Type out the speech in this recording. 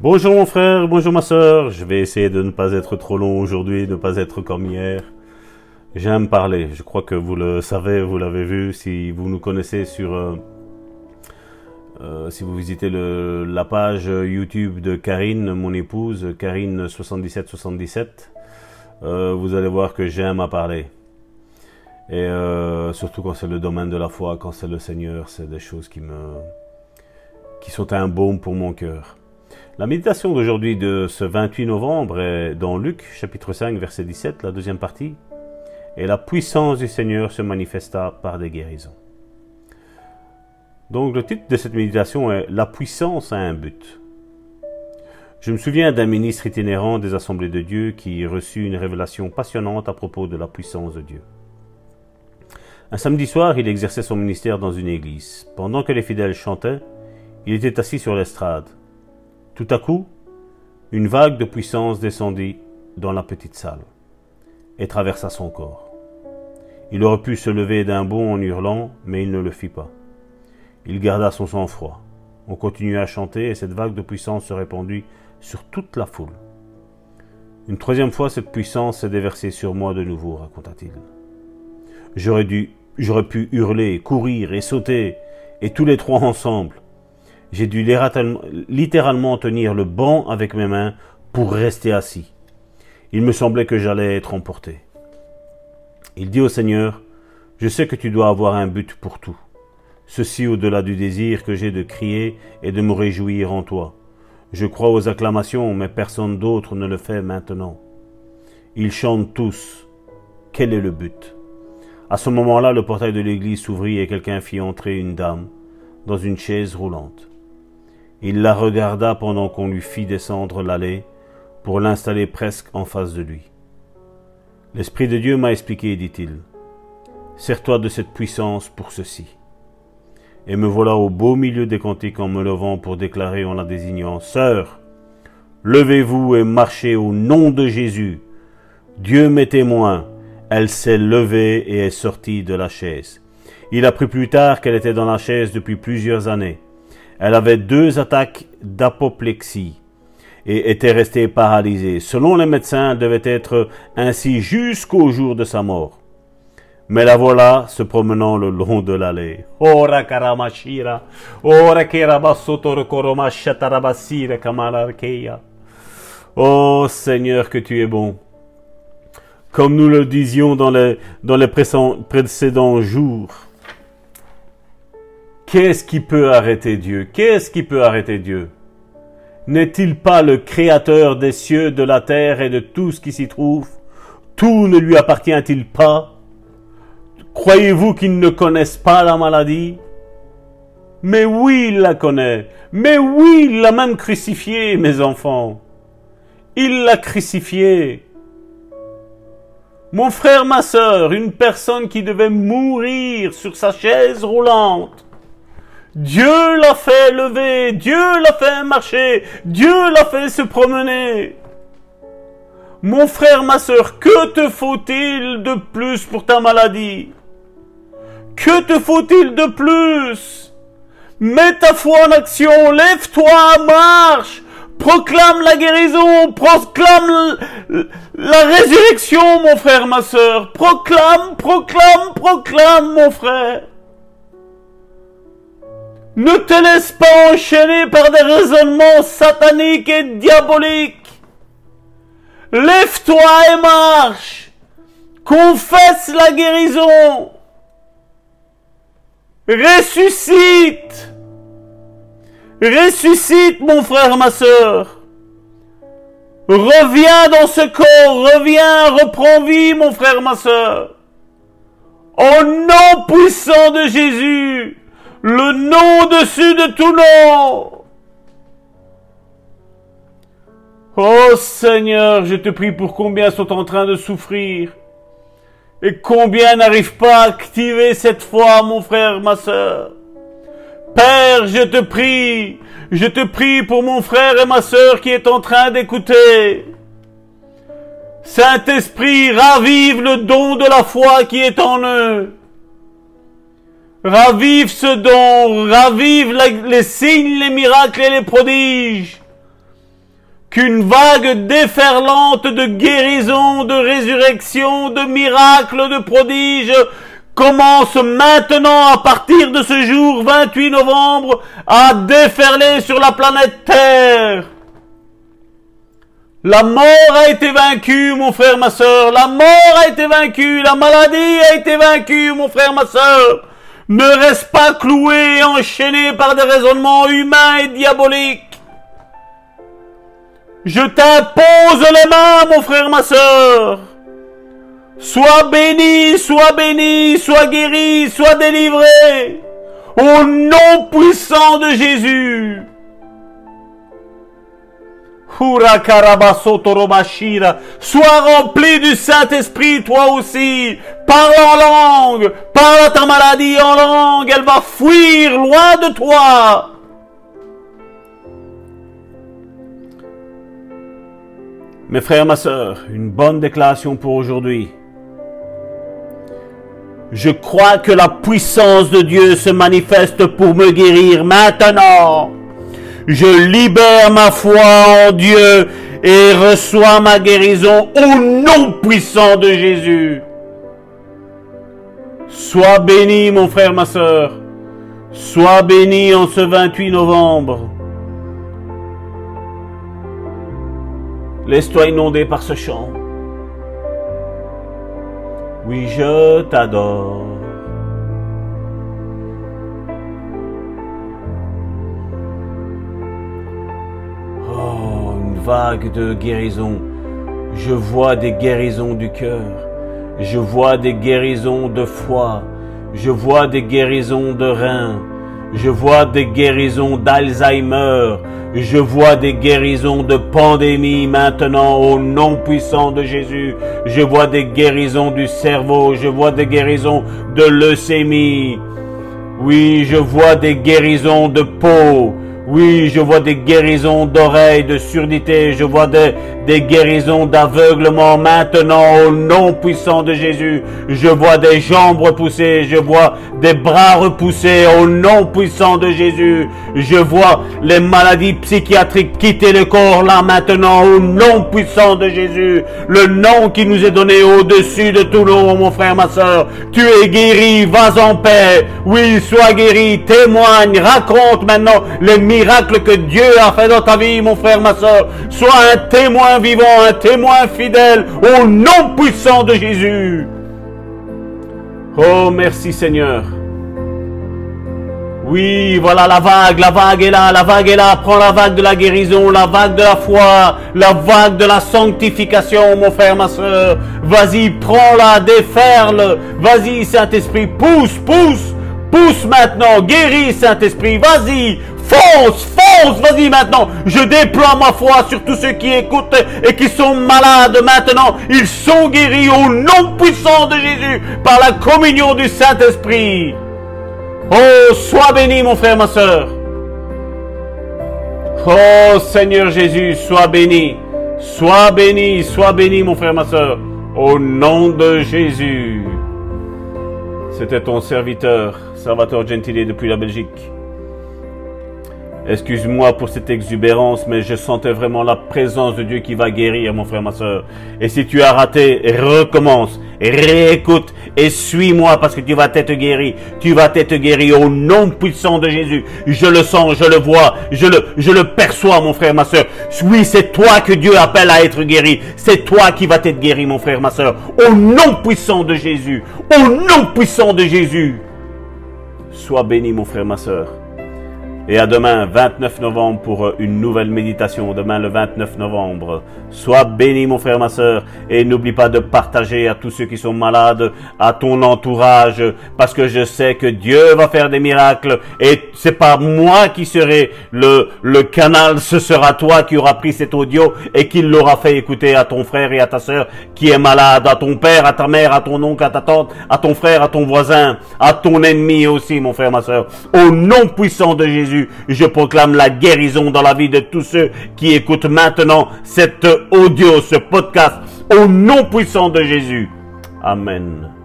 Bonjour mon frère, bonjour ma soeur. Je vais essayer de ne pas être trop long aujourd'hui, de ne pas être comme hier. J'aime parler. Je crois que vous le savez, vous l'avez vu. Si vous nous connaissez sur, euh, euh, si vous visitez la page YouTube de Karine, mon épouse, Karine 7777, euh, vous allez voir que j'aime à parler. Et surtout quand c'est le domaine de la foi, quand c'est le Seigneur, c'est des choses qui me, qui sont un baume pour mon cœur. La méditation d'aujourd'hui de ce 28 novembre est dans Luc chapitre 5 verset 17, la deuxième partie. Et la puissance du Seigneur se manifesta par des guérisons. Donc le titre de cette méditation est La puissance a un but. Je me souviens d'un ministre itinérant des Assemblées de Dieu qui reçut une révélation passionnante à propos de la puissance de Dieu. Un samedi soir, il exerçait son ministère dans une église. Pendant que les fidèles chantaient, il était assis sur l'estrade. Tout à coup, une vague de puissance descendit dans la petite salle et traversa son corps. Il aurait pu se lever d'un bond en hurlant, mais il ne le fit pas. Il garda son sang-froid. On continuait à chanter et cette vague de puissance se répandit sur toute la foule. Une troisième fois, cette puissance s'est déversée sur moi de nouveau, raconta-t-il. J'aurais dû, j'aurais pu hurler, courir et sauter, et tous les trois ensemble. J'ai dû littéralement tenir le banc avec mes mains pour rester assis. Il me semblait que j'allais être emporté. Il dit au Seigneur, Je sais que tu dois avoir un but pour tout. Ceci au-delà du désir que j'ai de crier et de me réjouir en toi. Je crois aux acclamations, mais personne d'autre ne le fait maintenant. Ils chantent tous. Quel est le but? À ce moment-là, le portail de l'église s'ouvrit et quelqu'un fit entrer une dame dans une chaise roulante. Il la regarda pendant qu'on lui fit descendre l'allée pour l'installer presque en face de lui. L'Esprit de Dieu m'a expliqué, dit-il. Sers-toi de cette puissance pour ceci. Et me voilà au beau milieu des cantiques en me levant pour déclarer en la désignant Sœur, levez-vous et marchez au nom de Jésus. Dieu m'est témoin. Elle s'est levée et est sortie de la chaise. Il apprit plus tard qu'elle était dans la chaise depuis plusieurs années. Elle avait deux attaques d'apoplexie et était restée paralysée. Selon les médecins, elle devait être ainsi jusqu'au jour de sa mort. Mais la voilà se promenant le long de l'allée. Ora ora Oh Seigneur, que tu es bon. Comme nous le disions dans les précédents jours, Qu'est-ce qui peut arrêter Dieu? Qu'est-ce qui peut arrêter Dieu? N'est-il pas le créateur des cieux, de la terre et de tout ce qui s'y trouve? Tout ne lui appartient-il pas? Croyez-vous qu'il ne connaisse pas la maladie? Mais oui, il la connaît. Mais oui, il l'a même crucifié, mes enfants. Il l'a crucifié. Mon frère, ma sœur, une personne qui devait mourir sur sa chaise roulante, Dieu l'a fait lever, Dieu l'a fait marcher, Dieu l'a fait se promener. Mon frère, ma soeur, que te faut-il de plus pour ta maladie? Que te faut-il de plus? Mets ta foi en action, lève-toi, marche, proclame la guérison, proclame la résurrection, mon frère, ma soeur, proclame, proclame, proclame, mon frère. Ne te laisse pas enchaîner par des raisonnements sataniques et diaboliques. Lève-toi et marche. Confesse la guérison. Ressuscite. Ressuscite, mon frère, ma sœur. Reviens dans ce corps, reviens, reprends vie, mon frère, ma sœur. Au nom puissant de Jésus, le nom au-dessus de tout nom. Oh Seigneur, je te prie pour combien sont en train de souffrir et combien n'arrivent pas à activer cette foi, mon frère, ma sœur. Père, je te prie, je te prie pour mon frère et ma sœur qui est en train d'écouter. Saint-Esprit, ravive le don de la foi qui est en eux. Ravive ce don, ravive les signes, les miracles et les prodiges. qu'une vague déferlante de guérison, de résurrection, de miracles, de prodiges commence maintenant à partir de ce jour 28 novembre à déferler sur la planète Terre. La mort a été vaincue, mon frère, ma soeur. La mort a été vaincue. La maladie a été vaincue, mon frère, ma soeur. Ne reste pas cloué et enchaîné par des raisonnements humains et diaboliques. Je t'impose les mains, mon frère, ma soeur. Sois béni, sois béni, sois guéri, sois délivré. Au nom puissant de Jésus. Sois rempli du Saint-Esprit, toi aussi. Parle en langue. Parle à ta maladie en langue. Elle va fuir loin de toi. Mes frères, ma soeur, une bonne déclaration pour aujourd'hui. Je crois que la puissance de Dieu se manifeste pour me guérir maintenant. Je libère ma foi en Dieu et reçois ma guérison au nom puissant de Jésus. Sois béni, mon frère, ma soeur. Sois béni en ce 28 novembre. Laisse-toi inonder par ce chant. Oui, je t'adore. De guérison. Je vois des guérisons du cœur. Je vois des guérisons de foie. Je vois des guérisons de reins. Je vois des guérisons d'Alzheimer. Je vois des guérisons de pandémie maintenant au nom puissant de Jésus. Je vois des guérisons du cerveau. Je vois des guérisons de leucémie. Oui, je vois des guérisons de peau. Oui, je vois des guérisons d'oreilles, de surdité, je vois des, guérisons d'aveuglement maintenant au nom puissant de Jésus. Je vois des jambes repoussées, je vois des bras repoussés au nom puissant de Jésus. Je vois les maladies psychiatriques quitter le corps là maintenant au nom puissant de Jésus. Le nom qui nous est donné au-dessus de tout nom, mon frère, ma soeur. Tu es guéri, vas en paix. Oui, sois guéri, témoigne, raconte maintenant les miracle que Dieu a fait dans ta vie, mon frère, ma soeur. Sois un témoin vivant, un témoin fidèle au nom puissant de Jésus. Oh, merci Seigneur. Oui, voilà la vague, la vague est là, la vague est là. Prends la vague de la guérison, la vague de la foi, la vague de la sanctification, mon frère, ma soeur. Vas-y, prends-la, déferle. Vas-y, Saint-Esprit, pousse, pousse, pousse maintenant. Guéris, Saint-Esprit, vas-y, Fonce, fonce, vas-y maintenant. Je déploie ma foi sur tous ceux qui écoutent et qui sont malades maintenant. Ils sont guéris au nom puissant de Jésus par la communion du Saint-Esprit. Oh, sois béni mon frère, ma soeur. Oh Seigneur Jésus, sois béni. Sois béni, sois béni mon frère, ma soeur. Au nom de Jésus. C'était ton serviteur, Salvatore Gentile depuis la Belgique. Excuse-moi pour cette exubérance, mais je sentais vraiment la présence de Dieu qui va guérir, mon frère, ma soeur. Et si tu as raté, recommence, réécoute et suis-moi parce que tu vas être guéri. Tu vas être guéri au nom puissant de Jésus. Je le sens, je le vois, je le, je le perçois, mon frère, ma soeur. Oui, c'est toi que Dieu appelle à être guéri. C'est toi qui vas être guéri, mon frère, ma soeur. Au nom puissant de Jésus. Au nom puissant de Jésus. Sois béni, mon frère, ma soeur. Et à demain, 29 novembre, pour euh, une nouvelle méditation. Demain, le 29 novembre. Sois béni, mon frère, ma soeur. Et n'oublie pas de partager à tous ceux qui sont malades, à ton entourage, parce que je sais que Dieu va faire des miracles. Et c'est pas moi qui serai le, le canal, ce sera toi qui aura pris cet audio et qui l'aura fait écouter à ton frère et à ta soeur qui est malade, à ton père, à ta mère, à ton oncle, à ta tante, à ton frère, à ton voisin, à ton ennemi aussi, mon frère, ma soeur. Au nom puissant de Je proclame la guérison dans la vie de tous ceux qui écoutent maintenant cet audio, ce podcast, au nom puissant de Jésus. Amen.